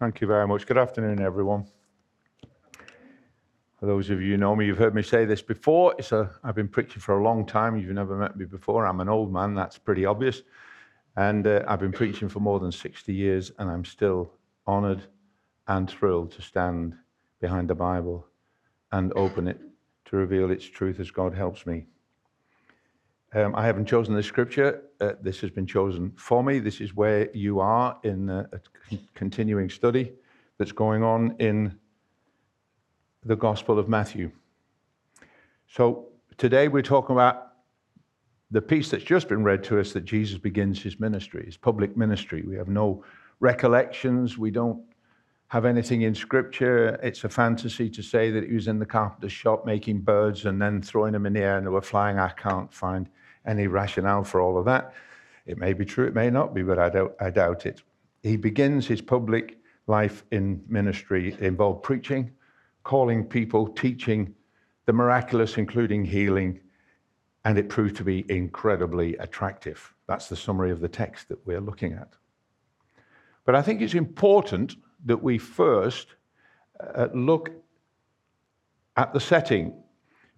Thank you very much. Good afternoon, everyone. For those of you who know me, you've heard me say this before. It's a, I've been preaching for a long time. You've never met me before. I'm an old man, that's pretty obvious. And uh, I've been preaching for more than 60 years, and I'm still honored and thrilled to stand behind the Bible and open it to reveal its truth as God helps me. Um, I haven't chosen the scripture. Uh, this has been chosen for me. This is where you are in a, a continuing study that's going on in the Gospel of Matthew. So today we're talking about the piece that's just been read to us that Jesus begins his ministry, his public ministry. We have no recollections. We don't have anything in scripture. It's a fantasy to say that he was in the carpenter's shop making birds and then throwing them in the air and they were flying. I can't find any rationale for all of that. It may be true, it may not be, but I doubt, I doubt it. He begins his public life in ministry, involved preaching, calling people, teaching the miraculous, including healing, and it proved to be incredibly attractive. That's the summary of the text that we're looking at. But I think it's important that we first uh, look at the setting,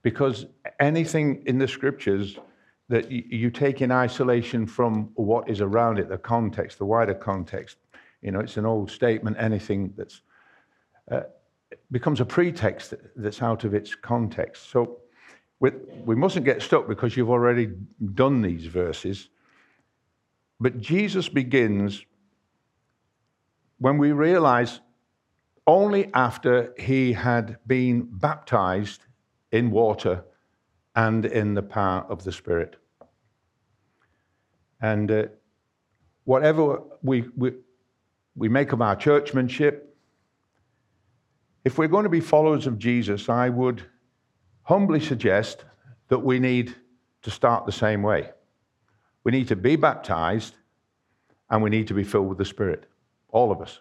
because anything in the scriptures that you take in isolation from what is around it, the context, the wider context, you know, it's an old statement, anything that's uh, becomes a pretext that's out of its context. So we mustn't get stuck because you've already done these verses. But Jesus begins when we realize only after he had been baptized in water and in the power of the Spirit. And uh, whatever we, we, we make of our churchmanship, if we're going to be followers of Jesus, I would humbly suggest that we need to start the same way. We need to be baptized and we need to be filled with the Spirit, all of us.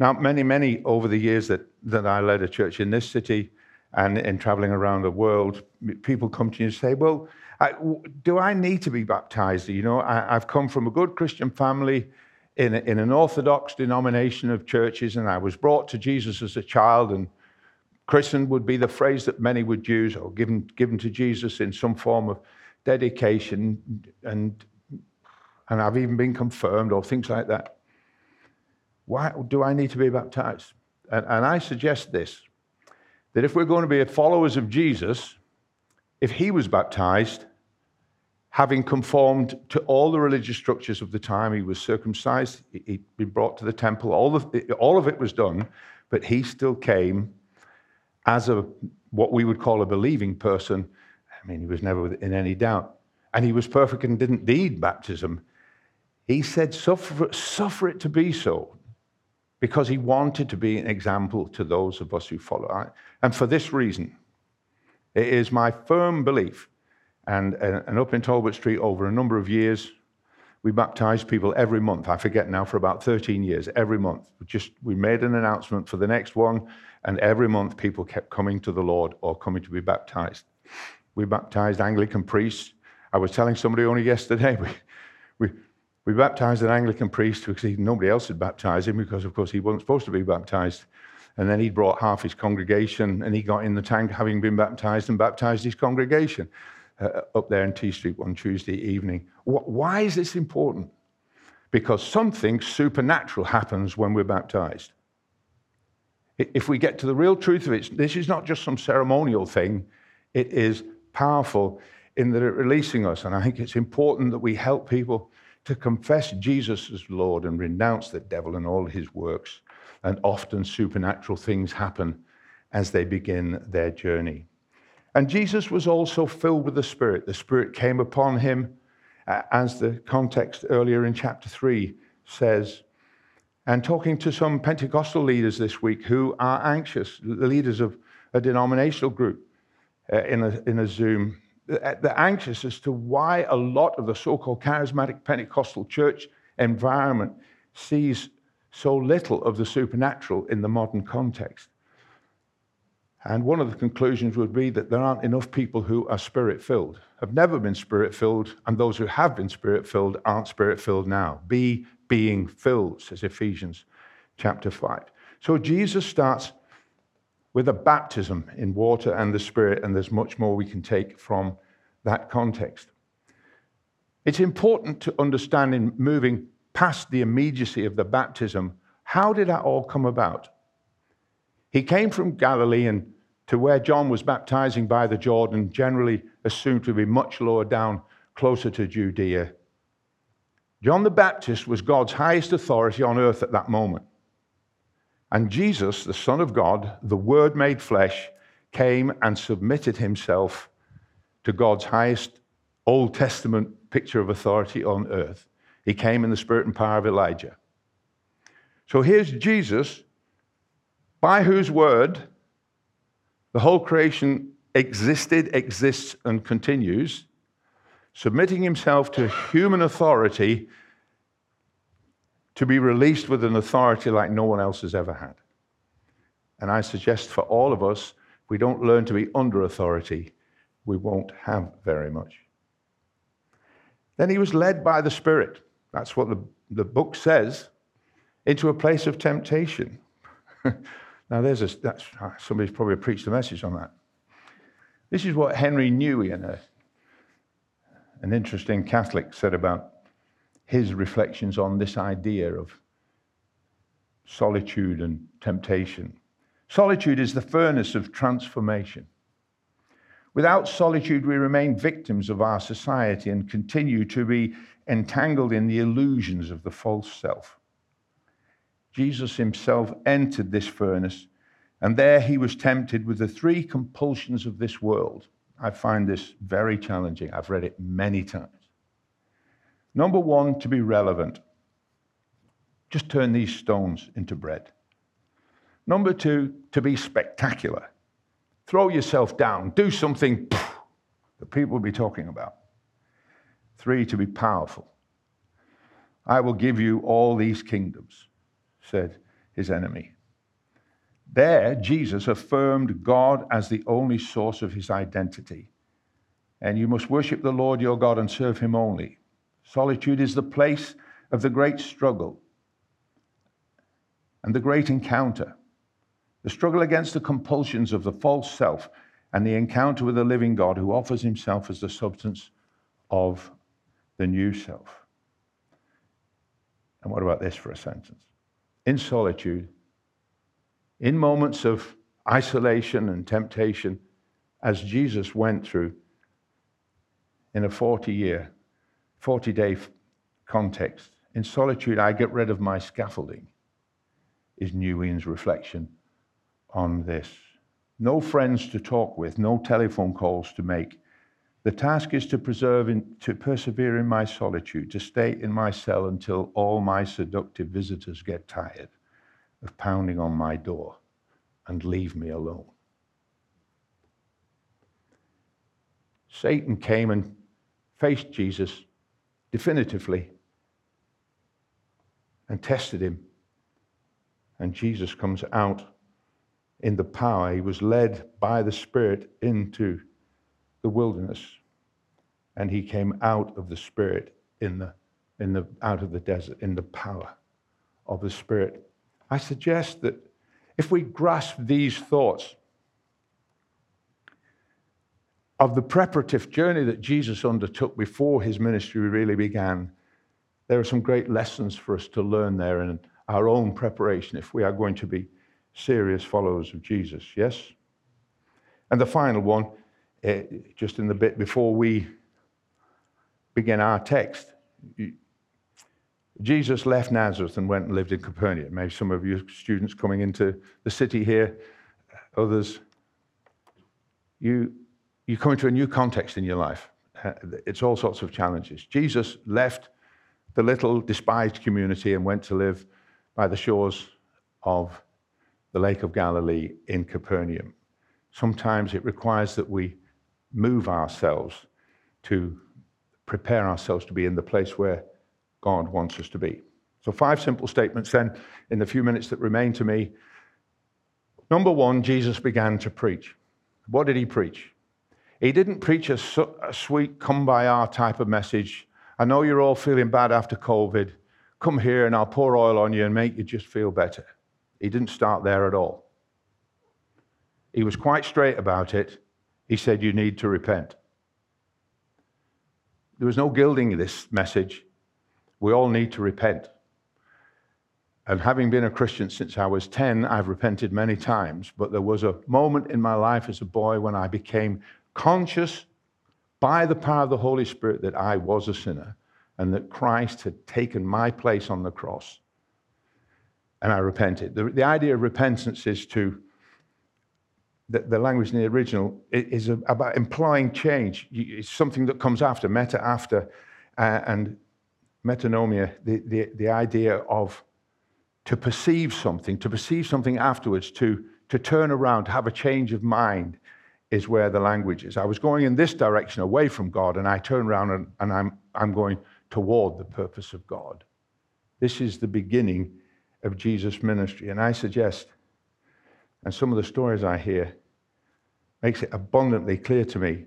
Now, many, many over the years that, that I led a church in this city and in traveling around the world, people come to you and say, Well, I, do I need to be baptized? You know, I, I've come from a good Christian family in, in an Orthodox denomination of churches, and I was brought to Jesus as a child, and christened would be the phrase that many would use, or given, given to Jesus in some form of dedication, and, and I've even been confirmed, or things like that. Why do I need to be baptized? And, and I suggest this that if we're going to be followers of Jesus, if he was baptized, having conformed to all the religious structures of the time. He was circumcised, he'd been brought to the temple, all of, all of it was done, but he still came as a what we would call a believing person. I mean, he was never in any doubt. And he was perfect and didn't need baptism. He said, suffer, suffer it to be so, because he wanted to be an example to those of us who follow. And for this reason, it is my firm belief and, and up in Talbot Street over a number of years, we baptized people every month. I forget now, for about 13 years, every month. We just we made an announcement for the next one, and every month people kept coming to the Lord or coming to be baptized. We baptized Anglican priests. I was telling somebody only yesterday, we, we, we baptized an Anglican priest because he, nobody else had baptized him because, of course, he wasn't supposed to be baptized. And then he brought half his congregation and he got in the tank having been baptized and baptized his congregation uh, up there in T Street one Tuesday evening. Why is this important? Because something supernatural happens when we're baptized. If we get to the real truth of it, this is not just some ceremonial thing, it is powerful in that it releasing us. And I think it's important that we help people to confess Jesus as Lord and renounce the devil and all his works. And often supernatural things happen as they begin their journey. And Jesus was also filled with the Spirit. The Spirit came upon him, as the context earlier in chapter 3 says. And talking to some Pentecostal leaders this week who are anxious, the leaders of a denominational group uh, in, a, in a Zoom, Uh, they're anxious as to why a lot of the so called charismatic Pentecostal church environment sees so little of the supernatural in the modern context. And one of the conclusions would be that there aren't enough people who are spirit filled, have never been spirit filled, and those who have been spirit filled aren't spirit filled now. Be being filled, says Ephesians chapter 5. So Jesus starts with a baptism in water and the Spirit, and there's much more we can take from that context. It's important to understand in moving past the immediacy of the baptism, how did that all come about? He came from Galilee and to where John was baptizing by the Jordan, generally assumed to be much lower down, closer to Judea. John the Baptist was God's highest authority on earth at that moment. And Jesus, the Son of God, the Word made flesh, came and submitted himself to God's highest Old Testament picture of authority on earth. He came in the spirit and power of Elijah. So here's Jesus, by whose word the whole creation existed, exists, and continues, submitting himself to human authority to be released with an authority like no one else has ever had. And I suggest for all of us, we don't learn to be under authority, we won't have very much. Then he was led by the Spirit. That's what the, the book says, into a place of temptation. now, there's a, that's, somebody's probably preached a message on that. This is what Henri Nouwen, a, an interesting Catholic, said about his reflections on this idea of solitude and temptation. Solitude is the furnace of transformation. Without solitude, we remain victims of our society and continue to be entangled in the illusions of the false self. Jesus himself entered this furnace, and there he was tempted with the three compulsions of this world. I find this very challenging. I've read it many times. Number one, to be relevant. Just turn these stones into bread. Number two, to be spectacular. Throw yourself down. Do something that people will be talking about. Three, to be powerful. I will give you all these kingdoms, said his enemy. There, Jesus affirmed God as the only source of his identity. And you must worship the Lord your God and serve him only. Solitude is the place of the great struggle and the great encounter. The struggle against the compulsions of the false self and the encounter with the living God who offers himself as the substance of the new self. And what about this for a sentence? In solitude, in moments of isolation and temptation, as Jesus went through in a 40 year 40 day context. In solitude, I get rid of my scaffolding, is Nouwen's reflection on this. No friends to talk with, no telephone calls to make. The task is to preserve, in, to persevere in my solitude, to stay in my cell until all my seductive visitors get tired of pounding on my door and leave me alone. Satan came and faced Jesus definitively and tested him. And Jesus comes out in the power. He was led by the Spirit into the wilderness. And he came out of the Spirit in the, in the, out of the desert in the power of the Spirit. I suggest that if we grasp these thoughts, of the preparative journey that Jesus undertook before his ministry really began, there are some great lessons for us to learn there in our own preparation if we are going to be serious followers of Jesus. Yes? And the final one, uh, just in the bit before we begin our text, Jesus left Nazareth and went and lived in Capernaum. Maybe some of you students coming into the city here, others, you you come into a new context in your life. Uh, it's all sorts of challenges. Jesus left the little despised community and went to live by the shores of the Lake of Galilee in Capernaum. Sometimes it requires that we move ourselves to prepare ourselves to be in the place where God wants us to be. So, five simple statements then in the few minutes that remain to me. Number one, Jesus began to preach. What did he preach? He didn't preach a, a sweet Kumbaya type of message. I know you're all feeling bad after COVID. come here and I'll pour oil on you and make you just feel better. He didn't start there at all. He was quite straight about it. He said, You need to repent. There was no gilding this message. We all need to repent. And having been a Christian since I was 10, I've repented many times. But there was a moment in my life as a boy when I became conscious by the power of the Holy Spirit that I was a sinner and that Christ had taken my place on the cross. And I repented. The, the idea of repentance is to, the, the language in the original is about implying change. It's something that comes after, meta after, uh, and metanoia, the, the, the idea of to perceive something, to perceive something afterwards, to, to turn around, to have a change of mind, is where the language is. I was going in this direction away from God, and I turn around and, and I'm, I'm going toward the purpose of God. This is the beginning of Jesus' ministry. And I suggest, and some of the stories I hear makes it abundantly clear to me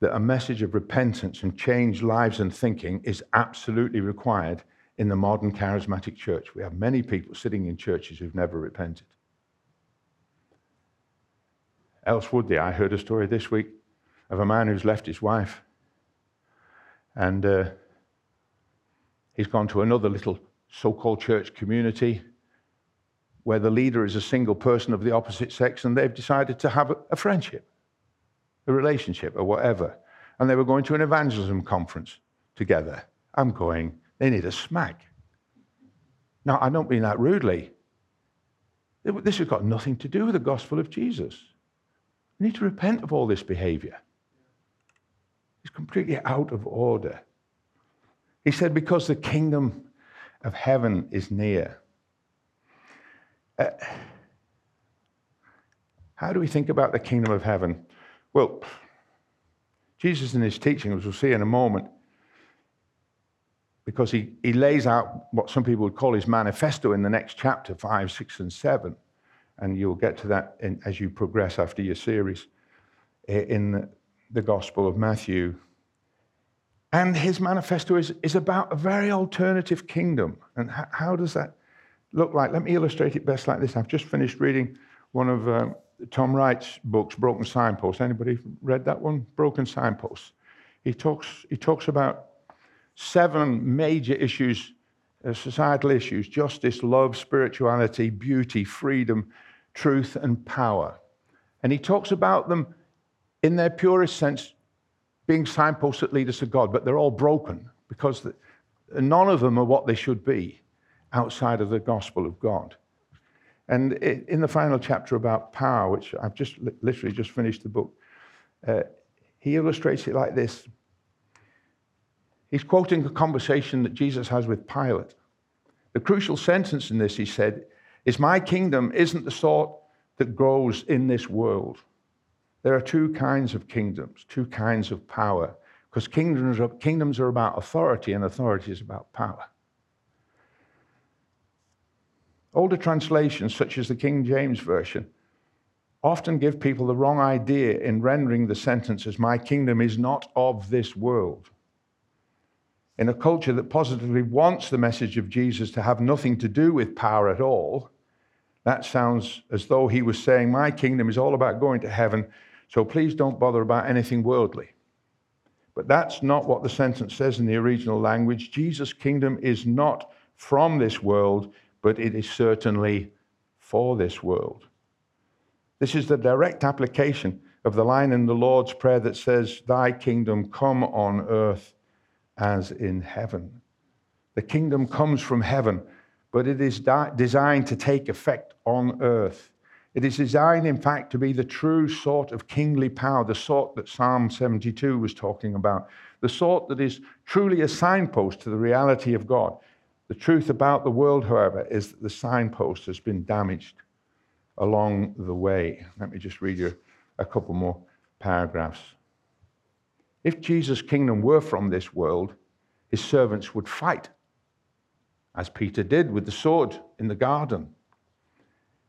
that a message of repentance and changed lives and thinking is absolutely required in the modern charismatic church. We have many people sitting in churches who've never repented. Else would they? I heard a story this week of a man who's left his wife and uh, He's gone to another little so called church community where the leader is a single person of the opposite sex, and they've decided to have a friendship, a relationship, or whatever. And they were going to an evangelism conference together. I'm going, they need a smack. Now, I don't mean that rudely. This has got nothing to do with the gospel of Jesus. We need to repent of all this behavior. It's completely out of order. He said, Because the kingdom of heaven is near. Uh, how do we think about the kingdom of heaven? Well, Jesus in his teaching, as we'll see in a moment, because he, he lays out what some people would call his manifesto in the next chapter, 5, 6, and 7. And you'll get to that in, as you progress after your series in the Gospel of Matthew. And his manifesto is, is about a very alternative kingdom. And how, how does that look like? Let me illustrate it best like this. I've just finished reading one of uh, Tom Wright's books, Broken Signposts. Anybody read that one? Broken Signposts. He talks, he talks about seven major issues, uh, societal issues justice, love, spirituality, beauty, freedom, truth, and power. And he talks about them in their purest sense being signposts that lead us to God, but they're all broken because none of them are what they should be outside of the gospel of God. And in the final chapter about power, which I've just literally just finished the book, uh, he illustrates it like this. He's quoting a conversation that Jesus has with Pilate. The crucial sentence in this, he said, is My kingdom isn't the sort that grows in this world. There are two kinds of kingdoms, two kinds of power, because kingdoms are, kingdoms are about authority and authority is about power. Older translations, such as the King James Version, often give people the wrong idea in rendering the sentence as, My kingdom is not of this world. In a culture that positively wants the message of Jesus to have nothing to do with power at all, that sounds as though he was saying, My kingdom is all about going to heaven so please don't bother about anything worldly. But that's not what the sentence says in the original language. Jesus' kingdom is not from this world, but it is certainly for this world. This is the direct application of the line in the Lord's Prayer that says, Thy kingdom come on earth as in heaven. The kingdom comes from heaven, but it is designed to take effect on earth. It is designed, in fact, to be the true sort of kingly power, the sort that Psalm 72 was talking about, the sort that is truly a signpost to the reality of God. The truth about the world, however, is that the signpost has been damaged along the way. Let me just read you a couple more paragraphs. If Jesus' kingdom were from this world, his servants would fight, as Peter did with the sword in the garden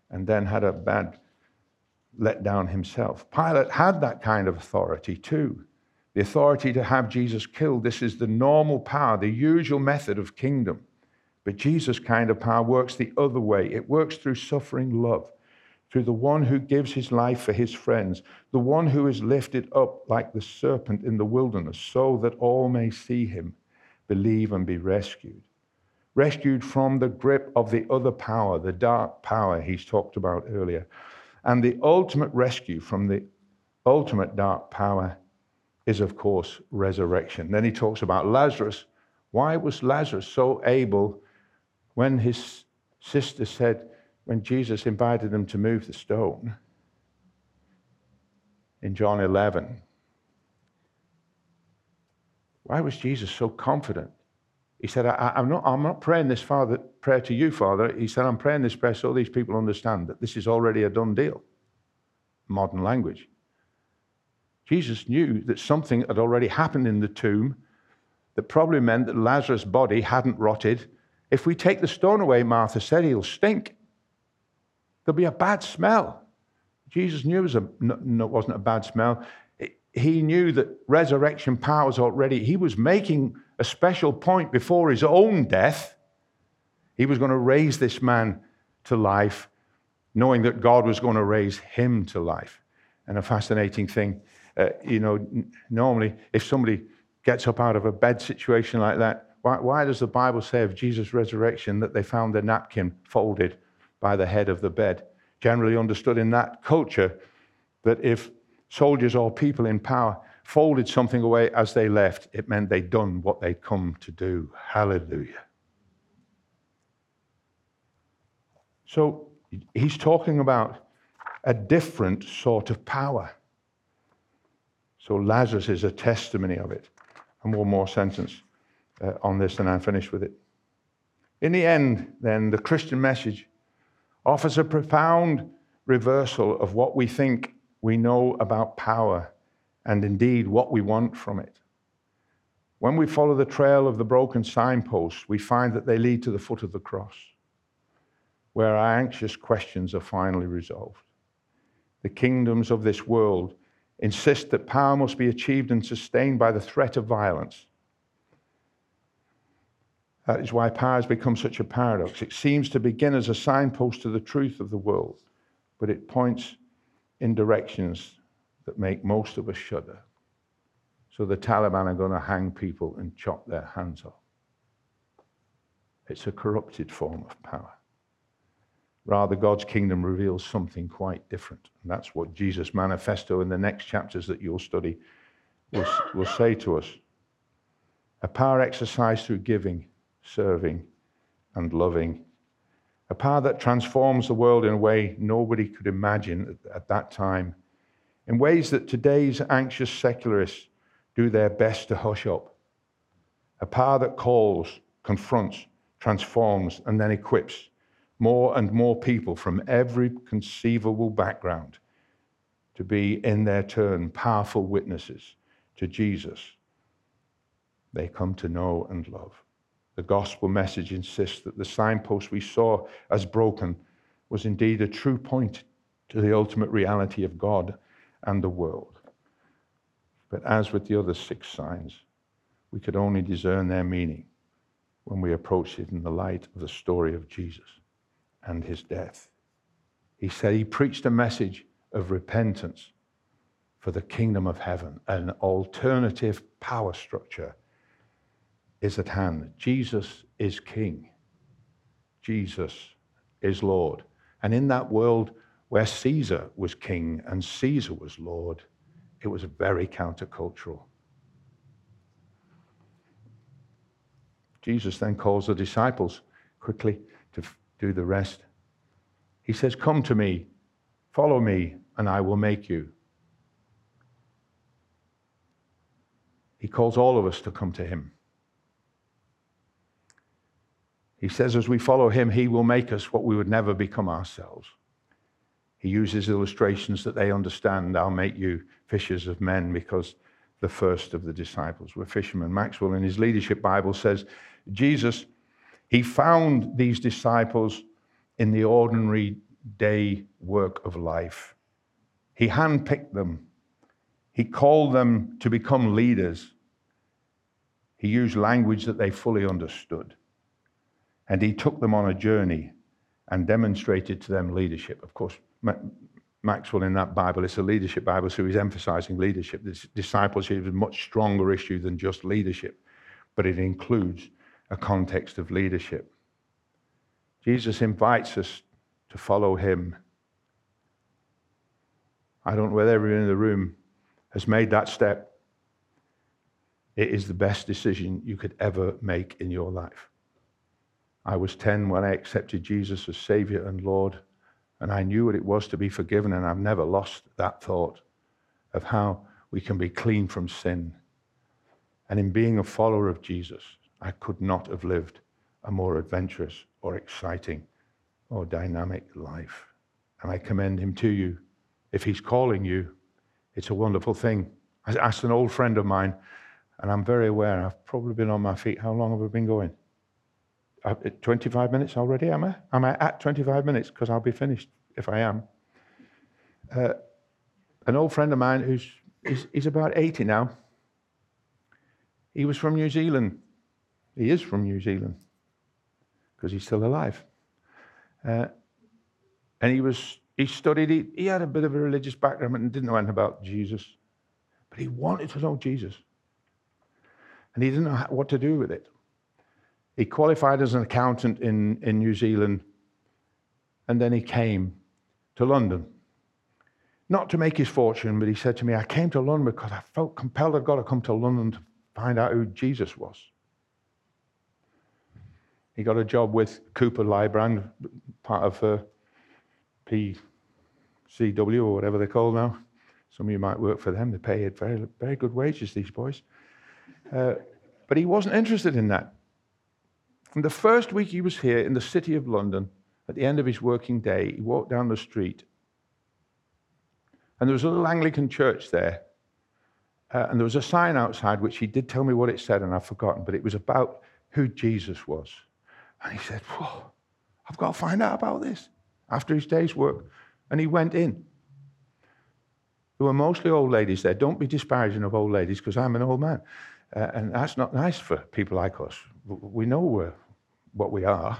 and then had a bad letdown himself. Pilate had that kind of authority too the authority to have Jesus killed. This is the normal power, the usual method of kingdom. But Jesus' kind of power works the other way. It works through suffering love, through the one who gives his life for his friends, the one who is lifted up like the serpent in the wilderness, so that all may see him, believe, and be rescued. Rescued from the grip of the other power, the dark power he's talked about earlier. And the ultimate rescue from the ultimate dark power is, of course, resurrection. Then he talks about Lazarus. Why was Lazarus so able when his sister said, when Jesus invited them to move the stone in John 11? Why was Jesus so confident? He said, I, am not, I'm not praying this father, prayer to you, Father. He said, I'm praying this prayer so these people understand that this is already a done deal. Modern language. Jesus knew that something had already happened in the tomb that probably meant that Lazarus' body hadn't rotted. If we take the stone away, Martha said, he'll stink. There'll be a bad smell. Jesus knew it, was a, no, it wasn't a bad smell. He knew that resurrection powers already, he was making a special point before his own death. He was going to raise this man to life, knowing that God was going to raise him to life. And a fascinating thing uh, you know, n- normally if somebody gets up out of a bed situation like that, why, why does the Bible say of Jesus' resurrection that they found the napkin folded by the head of the bed? Generally understood in that culture that if soldiers or people in power folded something away as they left, it meant they'd done what they'd come to do. Hallelujah. So he's talking about a different sort of power. So Lazarus is a testimony of it. And one more sentence uh, on this, and I'm finished with it. In the end, then, the Christian message offers a profound reversal of what we think we know about power and indeed what we want from it. When we follow the trail of the broken signposts, we find that they lead to the foot of the cross, where our anxious questions are finally resolved. The kingdoms of this world insist that power must be achieved and sustained by the threat of violence. That is why power has become such a paradox. It seems to begin as a signpost to the truth of the world, but it points in directions that make most of us shudder. So the Taliban are going to hang people and chop their hands off. It's a corrupted form of power. Rather, God's kingdom reveals something quite different. And that's what Jesus' manifesto in the next chapters that you'll study will, will say to us. A power exercised through giving, serving, and loving. A power that transforms the world in a way nobody could imagine at, at that time, in ways that today's anxious secularists do their best to hush up. A power that calls, confronts, transforms, and then equips more and more people from every conceivable background to be, in their turn, powerful witnesses to Jesus they come to know and love. The gospel message insists that the signpost we saw as broken was indeed a true point to the ultimate reality of God and the world. But as with the other six signs, we could only discern their meaning when we approached it in the light of the story of Jesus and his death. He said he preached a message of repentance for the kingdom of heaven. An alternative power structure is at hand. Jesus is king, Jesus is Lord. And in that world where Caesar was king and Caesar was Lord, it was very countercultural. Jesus then calls the disciples quickly to do the rest. He says, Come to me, follow me, and I will make you. He calls all of us to come to him. He says, as we follow him, he will make us what we would never become ourselves. He uses illustrations that they understand. I'll make you fishers of men because the first of the disciples were fishermen. Maxwell, in his leadership Bible, says Jesus he found these disciples in the ordinary day work of life. He handpicked them. He called them to become leaders. He used language that they fully understood. And he took them on a journey and demonstrated to them leadership. Of course, Maxwell in that Bible, it's a leadership Bible, so he's emphasizing leadership. This discipleship is a much stronger issue than just leadership, but it includes a context of leadership. Jesus invites us to follow him. I don't know whether everyone in the room has made that step. It is the best decision you could ever make in your life. I was 10 when I accepted Jesus as Savior and Lord, and I knew what it was to be forgiven, and I've never lost that thought of how we can be clean from sin. And in being a follower of Jesus, I could not have lived a more adventurous or exciting or dynamic life. And I commend him to you. If he's calling you, it's a wonderful thing. I asked an old friend of mine, and I'm very aware I've probably been on my feet. How long have I been going? 25 minutes already, am I? Am I at 25 minutes? Because I'll be finished if I am. Uh, an old friend of mine who's he's, he's about 80 now. He was from New Zealand. He is from New Zealand because he's still alive. Uh, and he was he studied. He, he had a bit of a religious background and didn't know anything about Jesus, but he wanted to know Jesus, and he didn't know what to do with it. He qualified as an accountant in, in New Zealand, and then he came to London. Not to make his fortune, but he said to me, I came to London because I felt compelled I've got to come to London to find out who Jesus was. He got a job with Cooper Lybrand, part of uh, PCW or whatever they're called now. Some of you might work for them. They pay very, very good wages, these boys. Uh, but he wasn't interested in that. And the first week he was here in the city of London, at the end of his working day, he walked down the street. And there was a little Anglican church there. Uh, and there was a sign outside which he did tell me what it said, and I've forgotten, but it was about who Jesus was. And he said, Whoa, I've got to find out about this after his day's work. And he went in. There were mostly old ladies there. Don't be disparaging of old ladies because I'm an old man. Uh, and that's not nice for people like us. We know we're what we are.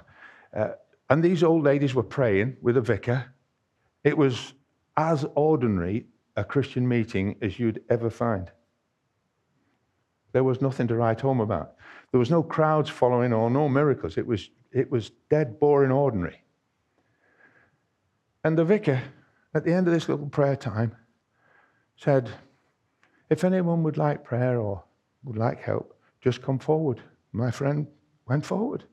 Uh, and these old ladies were praying with a vicar. It was as ordinary a Christian meeting as you'd ever find. There was nothing to write home about. There was no crowds following or no miracles. It was, it was dead, boring, ordinary. And the vicar, at the end of this little prayer time, said, If anyone would like prayer or would like help, just come forward. My friend went forward.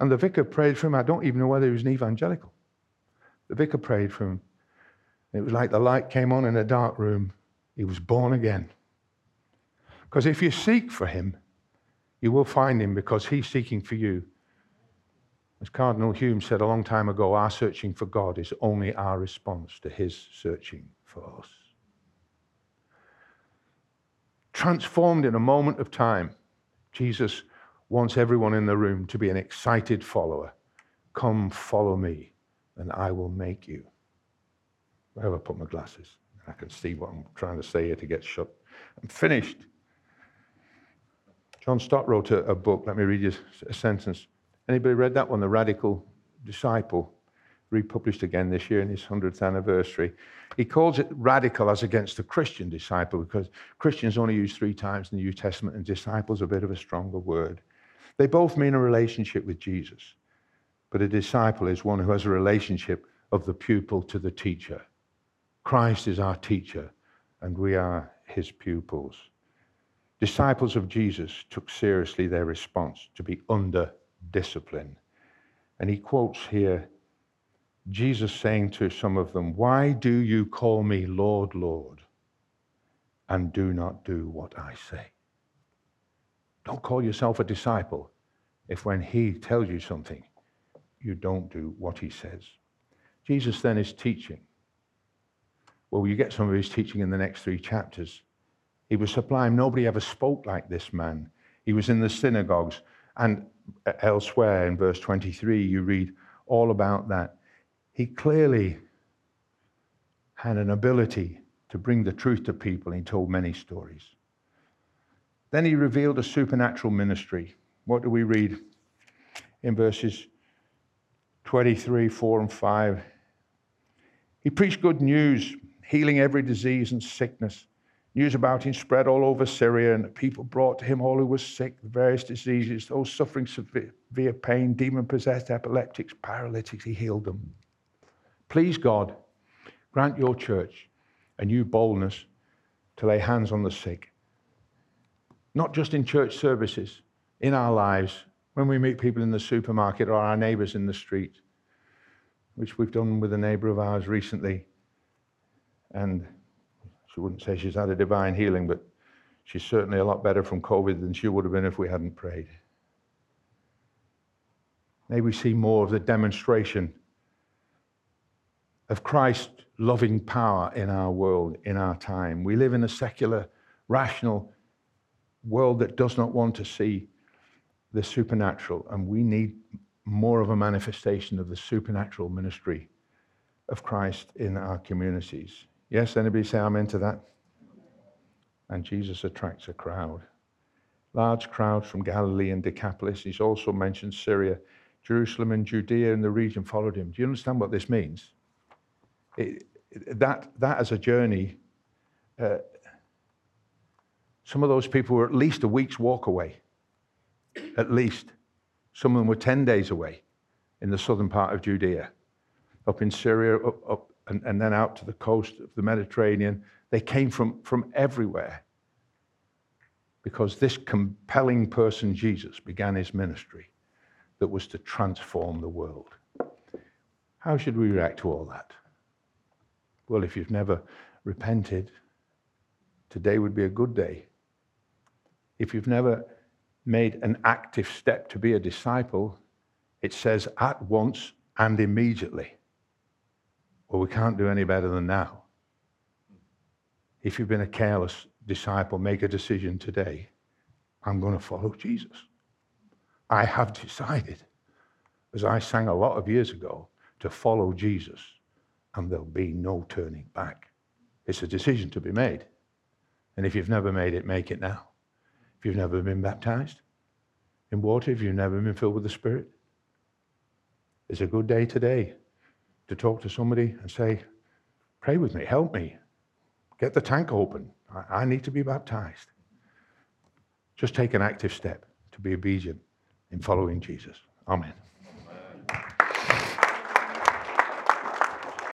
And the vicar prayed for him. I don't even know whether he was an evangelical. The vicar prayed for him. It was like the light came on in a dark room. He was born again. Because if you seek for him, you will find him because he's seeking for you. As Cardinal Hume said a long time ago, our searching for God is only our response to his searching for us. Transformed in a moment of time, Jesus wants everyone in the room to be an excited follower. Come, follow me, and I will make you. Where have I put my glasses? I can see what I'm trying to say here to get shut. I'm finished. John Stott wrote a, a book. Let me read you a sentence. Anybody read that one? The Radical Disciple, republished again this year in his 100th anniversary. He calls it radical as against the Christian disciple because Christians only use three times in the New Testament, and disciples a bit of a stronger word. They both mean a relationship with Jesus, but a disciple is one who has a relationship of the pupil to the teacher. Christ is our teacher, and we are his pupils. Disciples of Jesus took seriously their response to be under discipline. And he quotes here Jesus saying to some of them, Why do you call me Lord, Lord, and do not do what I say? Don't call yourself a disciple if when he tells you something, you don't do what he says. Jesus then is teaching. Well, you get some of his teaching in the next three chapters. He was sublime. Nobody ever spoke like this man. He was in the synagogues. And uh, elsewhere in verse 23, you read all about that. He clearly had an ability to bring the truth to people. He told many stories. Then he revealed a supernatural ministry. What do we read in verses 23, 4, and 5. He preached good news, healing every disease and sickness. News about him spread all over Syria, and people brought to him all who were sick, various diseases, those suffering severe pain, demon possessed, epileptics, paralytics. He healed them. Please, God, grant your church a new boldness to lay hands on the sick. Not just in church services, in our lives, when we meet people in the supermarket or our neighbors in the street, which we've done with a neighbor of ours recently. And she wouldn't say she's had a divine healing, but she's certainly a lot better from COVID than she would have been if we hadn't prayed. May we see more of the demonstration of Christ's loving power in our world, in our time. We live in a secular, rational world that does not want to see the supernatural, and we need more of a manifestation of the supernatural ministry of Christ in our communities. Yes, anybody say amen to that? And Jesus attracts a crowd. Large crowds from Galilee and Decapolis. He's also mentioned Syria, Jerusalem, and Judea and the region followed him. Do you understand what this means? It, that, that as a journey, uh, some of those people were at least a week's walk away. At least. Some of them were 10 days away in the southern part of Judea. Up in Syria, up, up and, and then out to the coast of the Mediterranean. They came from, from everywhere because this compelling person, Jesus, began his ministry that was to transform the world. How should we react to all that? Well, if you've never repented, today would be a good day. If you've never made an active step to be a disciple, it says at once and immediately. Well, we can't do any better than now. If you've been a careless disciple, make a decision today. I'm going to follow Jesus. I have decided, as I sang a lot of years ago, to follow Jesus, and there'll be no turning back. It's a decision to be made. And if you've never made it, make it now. If you've never been baptized in water, if you've never been filled with the Spirit, it's a good day today to talk to somebody and say, Pray with me, help me, get the tank open. I, I need to be baptized. Just take an active step to be obedient in following Jesus. Amen.